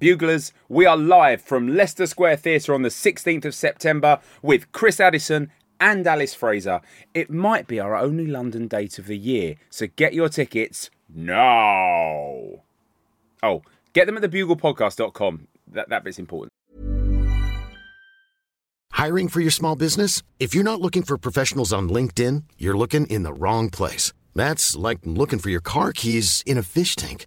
Buglers, we are live from Leicester Square Theatre on the 16th of September with Chris Addison and Alice Fraser. It might be our only London date of the year, so get your tickets now. Oh, get them at thebuglepodcast.com. That, that bit's important. Hiring for your small business? If you're not looking for professionals on LinkedIn, you're looking in the wrong place. That's like looking for your car keys in a fish tank.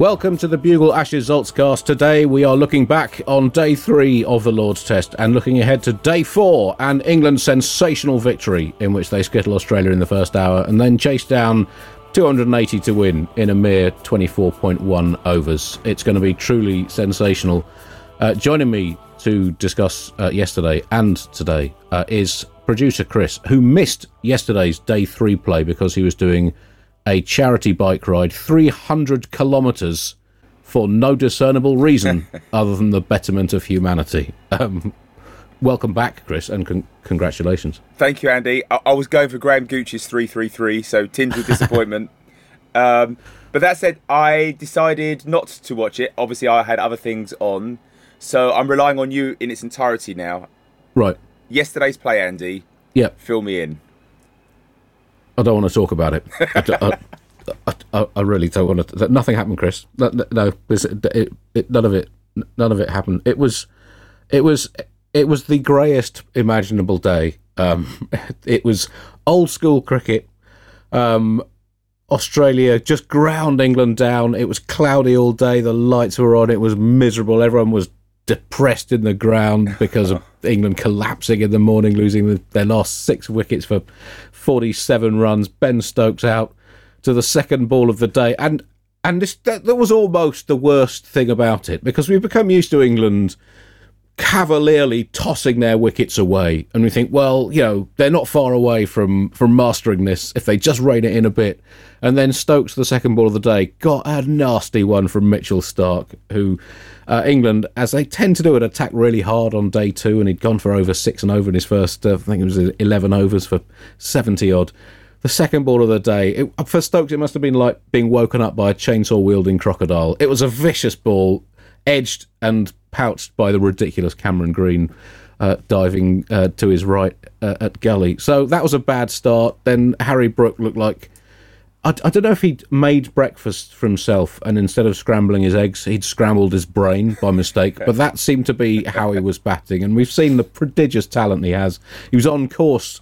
Welcome to the Bugle Ashes Zoltzcast. Today we are looking back on day three of the Lord's Test and looking ahead to day four and England's sensational victory in which they skittle Australia in the first hour and then chase down 280 to win in a mere 24.1 overs. It's going to be truly sensational. Uh, joining me to discuss uh, yesterday and today uh, is producer Chris, who missed yesterday's day three play because he was doing a charity bike ride 300 kilometres for no discernible reason other than the betterment of humanity. Um, welcome back, Chris, and con- congratulations. Thank you, Andy. I, I was going for Graham Gooch's 333, so tinged with disappointment. um, but that said, I decided not to watch it. Obviously, I had other things on. So I'm relying on you in its entirety now. Right. Yesterday's play, Andy. Yeah. Fill me in. I don't want to talk about it. I, I, I, I, really don't want to. Nothing happened, Chris. No, no it, it, none of it. None of it happened. It was, it was, it was the greyest imaginable day. Um, it was old school cricket. Um, Australia just ground England down. It was cloudy all day. The lights were on. It was miserable. Everyone was depressed in the ground because of England collapsing in the morning, losing the, their last six wickets for 47 runs. Ben Stokes out to the second ball of the day, and and this that, that was almost the worst thing about it because we've become used to England cavalierly tossing their wickets away, and we think, well, you know, they're not far away from from mastering this if they just rein it in a bit. And then Stokes, the second ball of the day, got a nasty one from Mitchell Starc, who uh, England, as they tend to do, had attacked really hard on day two, and he'd gone for over six and over in his first, uh, I think it was eleven overs for seventy odd. The second ball of the day, it, for Stokes, it must have been like being woken up by a chainsaw wielding crocodile. It was a vicious ball, edged and pouched by the ridiculous Cameron Green uh, diving uh, to his right uh, at gully. So that was a bad start. Then Harry Brook looked like. I, I, don't know if he'd made breakfast for himself and instead of scrambling his eggs, he'd scrambled his brain by mistake. but that seemed to be how he was batting. And we've seen the prodigious talent he has. He was on course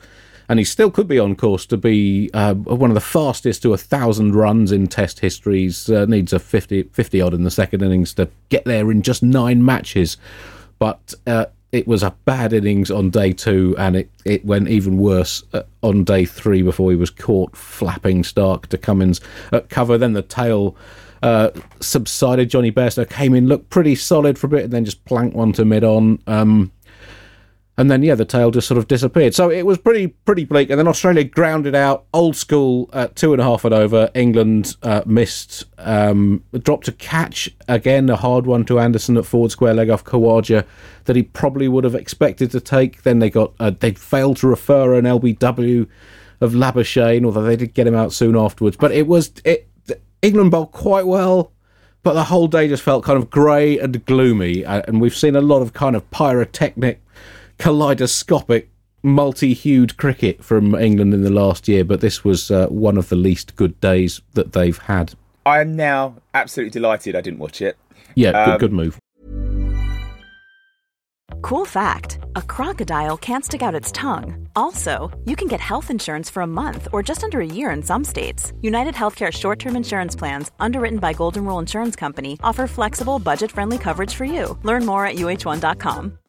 and he still could be on course to be uh, one of the fastest to a thousand runs in Test history. He uh, needs a 50, 50 odd in the second innings to get there in just nine matches. But uh, it was a bad innings on day two, and it, it went even worse uh, on day three before he was caught flapping Starc to Cummins at cover. Then the tail. Uh, subsided. Jonny Bairstow came in, looked pretty solid for a bit, and then just planked one to mid on. Um, and then yeah, the tail just sort of disappeared. So it was pretty pretty bleak. And then Australia grounded out, old school at two and a half and over. England uh, missed, um, dropped a catch again, a hard one to Anderson at forward square leg off Khawaja that he probably would have expected to take. Then they got uh, they failed to refer an LBW of Labuschagne, although they did get him out soon afterwards. But it was it England bowled quite well but the whole day just felt kind of grey and gloomy. Uh, and we've seen a lot of kind of pyrotechnic kaleidoscopic multi-hued cricket from England in the last year, but this was uh, one of the least good days that they've had. I am now absolutely delighted I didn't watch it. Yeah, um, good, good move. Cool fact a crocodile can't stick out its tongue. Also, you can get health insurance for a month or just under a year in some states. United Healthcare short term insurance plans, underwritten by Golden Rule Insurance Company, offer flexible, budget friendly coverage for you. Learn more at uh1.com.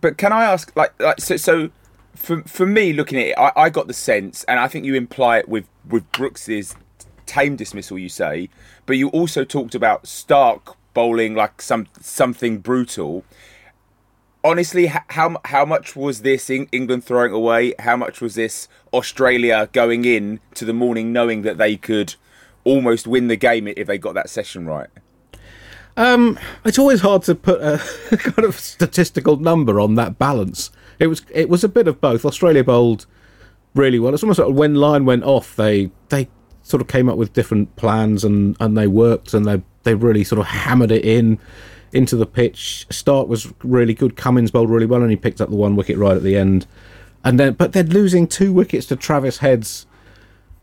But can I ask, like, like so, so for for me looking at it, I, I got the sense, and I think you imply it with with Brooks's tame dismissal. You say, but you also talked about Starc bowling like some something brutal. Honestly, how how much was this England throwing away? How much was this Australia going in to the morning knowing that they could almost win the game if they got that session right? Um, it's always hard to put a kind of statistical number on that balance. It was it was a bit of both. Australia bowled really well. It's almost like when Lyon went off, they they sort of came up with different plans and, and they worked and they they really sort of hammered it in into the pitch. Starc was really good. Cummins bowled really well and he picked up the one wicket right at the end. And then but they're losing two wickets to Travis Head's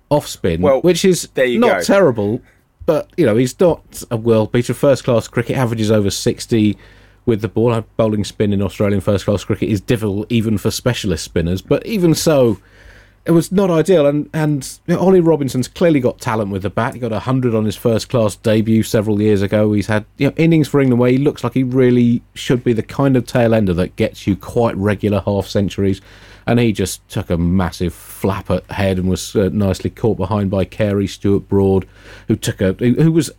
off spin, well, which is not go. terrible. But you know he's not a world beater. First class cricket averages over sixty with the ball. Bowling spin in Australian first class cricket is difficult even for specialist spinners. But even so, it was not ideal. And and Ollie Robinson's clearly got talent with the bat. He got hundred on his first class debut several years ago. He's had you know, innings for England where he looks like he really should be the kind of tail ender that gets you quite regular half centuries. And he just took a massive flap at head and was uh, nicely caught behind by Carey Stuart Broad, who took a who was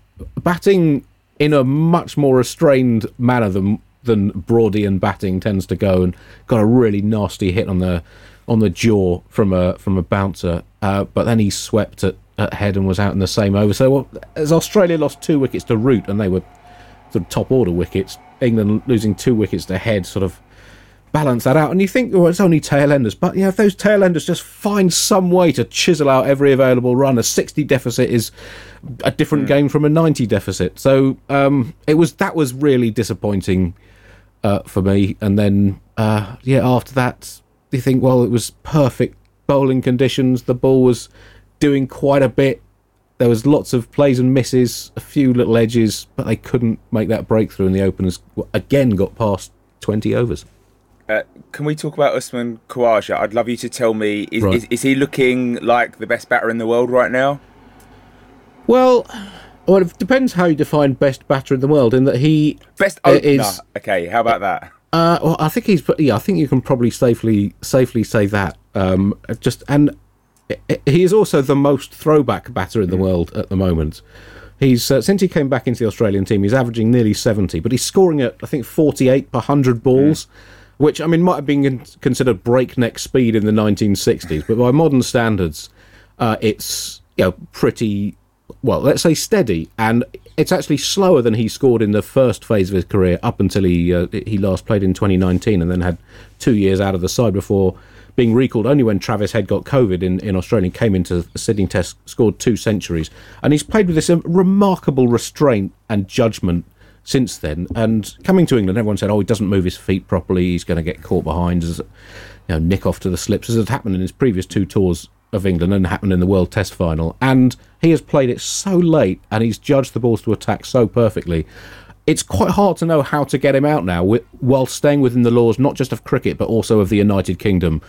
batting in a much more restrained manner than than Broadian batting tends to go, and got a really nasty hit on the on the jaw from a from a bouncer. Uh, but then he swept at, at head and was out in the same over. So well, as Australia lost two wickets to Root, and they were sort of top order wickets, England losing two wickets to head sort of balance that out. And you think, well, it's only tail enders, but you know, if those tail enders just find some way to chisel out every available run, a 60 deficit is a different mm. game from a 90 deficit. So um, it was that was really disappointing uh, for me. And then, uh, yeah, after that, you think, well, it was perfect bowling conditions. The ball was doing quite a bit. There was lots of plays and misses, a few little edges, but they couldn't make that breakthrough. And the openers again got past 20 overs. Uh, can we talk about Usman Khawaja? I'd love you to tell me is, right. is, is, he looking like the best batter in the world right now? Well, well, it depends how you define best batter in the world. In that he best opener. Is, okay, how about that? Uh, well, I think he's. Yeah, I think you can probably safely safely say that. Um, just and he is also the most throwback batter in the mm. world at the moment. He's uh, since he came back into the Australian team, he's averaging nearly seventy, but he's scoring at I think forty-eight per hundred balls. Mm which I mean might have been considered breakneck speed in the 1960s, but by modern standards, uh, it's you know pretty well. Let's say steady, and it's actually slower than he scored in the first phase of his career up until he uh, he last played in 2019, and then had two years out of the side before being recalled only when Travis Head got COVID in, in Australia, and came into the Sydney Test, scored two centuries. And he's played with this remarkable restraint and judgment since then. And coming to England, everyone said, "Oh, he doesn't move his feet properly. He's going to get caught behind, as you know, nick off to the slips," as had happened in his previous two tours of England and happened in the World Test final. And he has played it so late, and he's judged the balls to attack so perfectly. It's quite hard to know how to get him out now, while staying within the laws not just of cricket but also of the United Kingdom,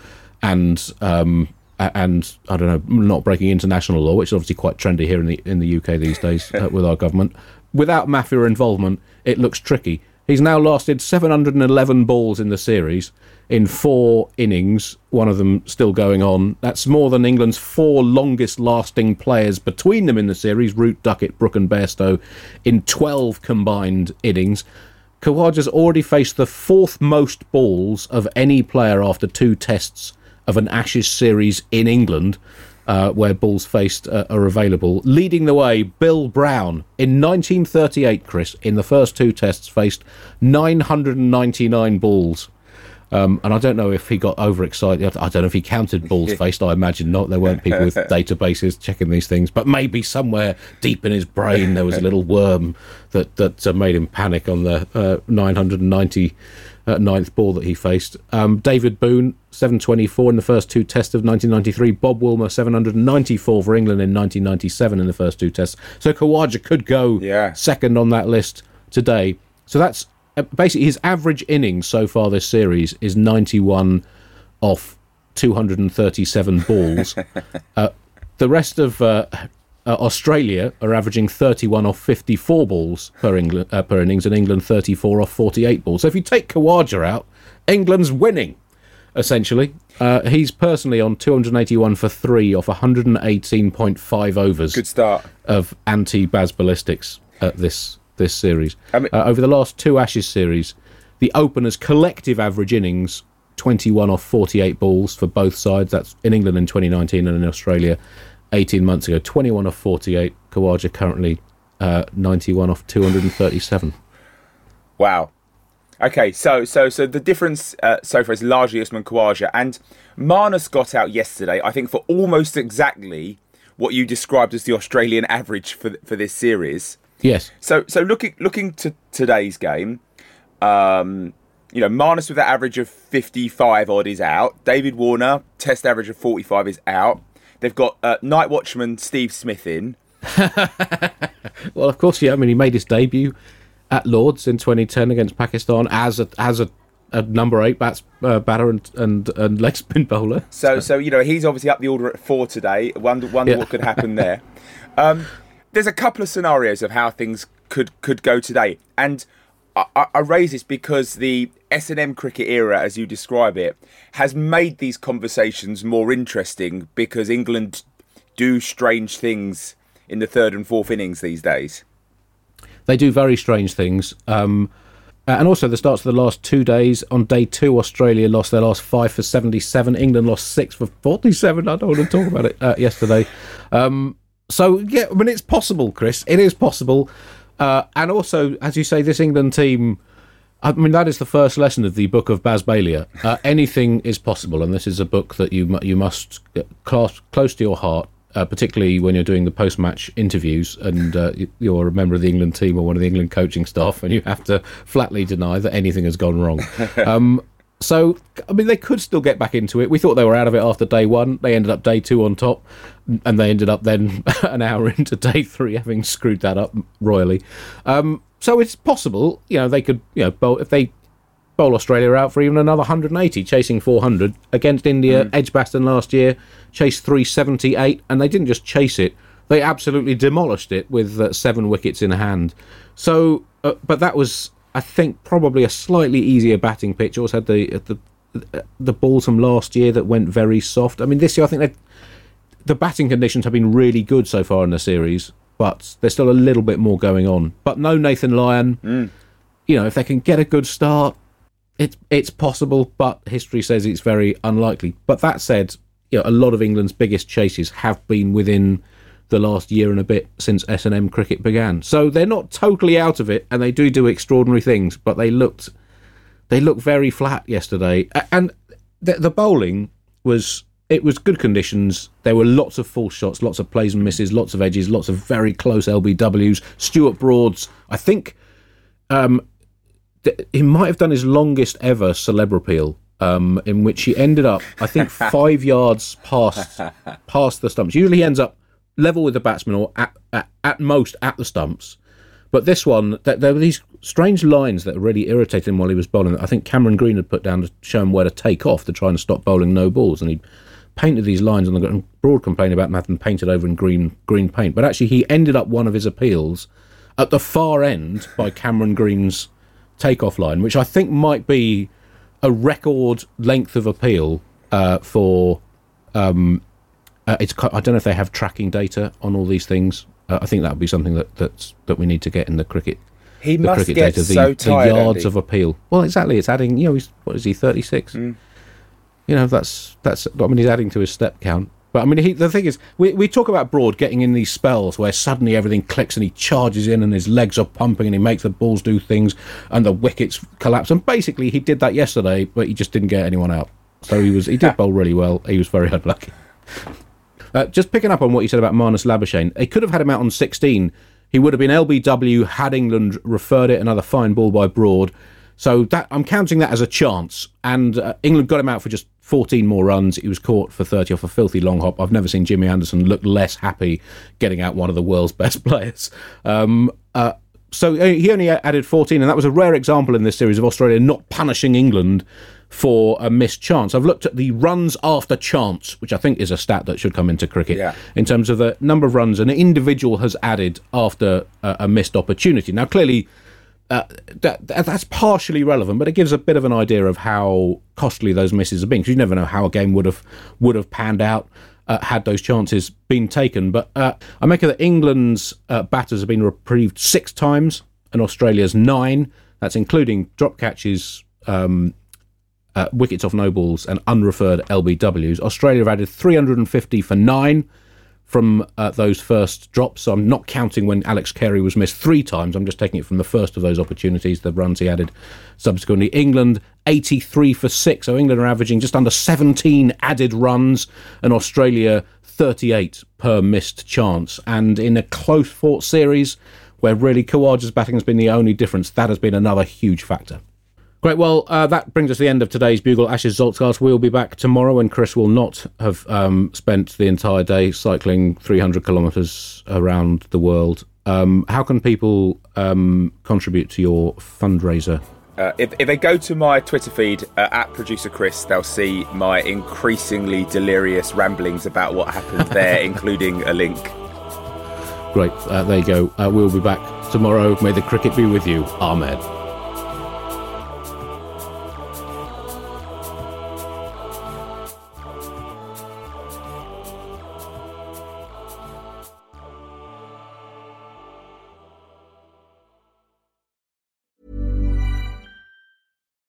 and um, and I don't know, not breaking international law, which is obviously quite trendy here in the in the UK these days uh, with our government without mafia involvement, it looks tricky. He's now lasted 711 balls in the series in four innings, one of them still going on. That's more than England's four longest lasting players between them in the series Root, Duckett, Brook, and Bairstow in 12 combined innings. Khawaja's already faced the fourth most balls of any player after two tests of an Ashes series in England uh, where balls faced uh, are available. Leading the way, Bill Brown in 1938, Chris, in the first two tests, faced 999 balls. Um, and I don't know if he got overexcited. I don't know if he counted balls faced. I imagine not. There weren't people with databases checking these things. But maybe somewhere deep in his brain there was a little worm that that uh, made him panic on the uh, 990 uh, ninth ball that he faced. Um, David Boon, 724 in the first two tests of 1993. Bob Wilmer, 794 for England in 1997 in the first two tests. So Khawaja could go Yeah. second on that list today. So that's uh, basically his average innings so far this series is 91 off 237 balls. uh, the rest of uh, uh, Australia are averaging 31 off 54 balls per, England, uh, per innings, and England 34 off 48 balls. So if you take Khawaja out, England's winning, essentially. Uh, he's personally on 281 for three off 118.5 overs Good start. of anti-Baz ballistics at this this series. I mean- uh, over the last two Ashes series, the openers' collective average innings 21 off 48 balls for both sides. That's in England in 2019 and in Australia 18 months ago. 21 off 48. Khawaja currently uh, 91 off 237. Wow. Okay, so so so the difference uh, so far is largely Usman Khawaja and Marnus got out yesterday. I think for almost exactly what you described as the Australian average for for this series. Yes. So so looking looking to today's game, um, you know Marnus with that average of fifty five odd is out. David Warner test average of forty five is out. They've got uh, night watchman Steve Smith in. Well, of course, yeah. I mean, he made his debut at Lords in 2010 against Pakistan as a as a, a number eight bats, uh, batter and, and and leg spin bowler. So, so you know, he's obviously up the order at four today. Wonder, wonder Yeah. what could happen there. Um, there's a couple of scenarios of how things could could go today, and I, I raise this because the S and M cricket era, as you describe it, has made these conversations more interesting because England do strange things in the third and fourth innings these days. They do very strange things. Um, and also the starts of the last two days. On day two, Australia lost their last five for 77. England lost six for 47. I don't want to talk about it uh, yesterday. Um, so, yeah, I mean, it's possible, Chris. It is possible. Uh, and also, as you say, this England team. I mean, that is the first lesson of the book of Baz Balia. Uh, anything is possible, and this is a book that you you must get close, close to your heart, uh, particularly when you're doing the post-match interviews and uh, you- you're a member of the England team or one of the England coaching staff, and you have to flatly deny that anything has gone wrong. um, so, I mean, they could still get back into it. We thought they were out of it after day one. They ended up day two on top, and they ended up then an hour into day three having screwed that up royally. Um, so it's possible, you know, they could, you know, bowl, if they bowl Australia out for even another 180, chasing 400 against India. Edgbaston last year chased 378, and they didn't just chase it; they absolutely demolished it with uh, seven wickets in hand. So, uh, but that was, I think, probably a slightly easier batting pitch. Also had the the the balls from last year that went very soft. I mean, this year I think they the batting conditions have been really good so far in the series, but there's still a little bit more going on. But no Nathan Lyon. Mm. You know, if they can get a good start, it's it's possible, but history says it's very unlikely. But that said, you know, a lot of England's biggest chases have been within the last year and a bit since S and M cricket began. So they're not totally out of it, and they do do extraordinary things. But they looked they looked very flat yesterday, and the, the bowling was it was good conditions. There were lots of false shots, lots of plays and misses, lots of edges, lots of very close LBWs. Stuart Broad's, I think, um, th- he might have done his longest ever celeb appeal, um, in which he ended up, I think, five yards past past the stumps. Usually, he ends up level with the batsman or at, at, at most at the stumps. But this one, th- there were these strange lines that really irritated him while he was bowling. I think Cameron Green had put down to show him where to take off to try and stop bowling no balls, and he painted these lines on the ground. Broad complained about having painted over in green green paint, but actually he ended up one of his appeals at the far end by Cameron Green's takeoff line, which I think might be a record length of appeal uh, for. Um, uh, it's I don't know if they have tracking data on all these things. Uh, I think that would be something that that's, that we need to get in the cricket. He The must cricket get data, the, so the yards Andy. of appeal. Well, exactly. It's adding. You know, he's what is he? Thirty six. Mm. You know, that's that's. I mean, he's adding to his step count. But I mean, he, the thing is, we we talk about Broad getting in these spells where suddenly everything clicks and he charges in and his legs are pumping and he makes the balls do things and the wickets collapse. And basically, he did that yesterday, but he just didn't get anyone out. So he was he did bowl really well. He was very unlucky. Uh, just picking up on what you said about Marnus Labuschagne, they could have had him out on 16. He would have been LBW had England referred it. Another fine ball by Broad. So that I'm counting that as a chance. And uh, England got him out for just 14 more runs. He was caught for 30 off a filthy long hop. I've never seen Jimmy Anderson look less happy getting out one of the world's best players. Um, uh, so he only added 14, and that was a rare example in this series of Australia not punishing England for a missed chance. I've looked at the runs after chance, which I think is a stat that should come into cricket Yeah. in terms of the number of runs an individual has added after a, a missed opportunity. Now, clearly, uh, that, that- that's partially relevant, but it gives a bit of an idea of how costly those misses have been. Because you never know how a game would have would have panned out uh, had those chances been taken. But uh, I make it that England's uh, batters have been reprieved six times, and Australia's nine. That's including drop catches. Um, uh, wickets off no balls and unreferred LBWs. Australia have added 350 for nine from uh, those first drops. So I'm not counting when Alex Carey was missed three times. I'm just taking it from the first of those opportunities, the runs he added subsequently. England 83 for six. So England are averaging just under 17 added runs, and Australia 38 per missed chance. And in a close fought series where really Khawaja's batting has been the only difference, that has been another huge factor. Great. Well, uh, that brings us to the end of today's Bugle Ashes Zoltzcast. We'll be back tomorrow, and Chris will not have um, spent the entire day cycling 300 kilometres around the world. Um, how can people um, contribute to your fundraiser? Uh, if, if they go to my Twitter feed uh, at producer Chris, they'll see my increasingly delirious ramblings about what happened there, including a link. Great. Uh, there you go. Uh, we'll be back tomorrow. May the cricket be with you. Ahmed.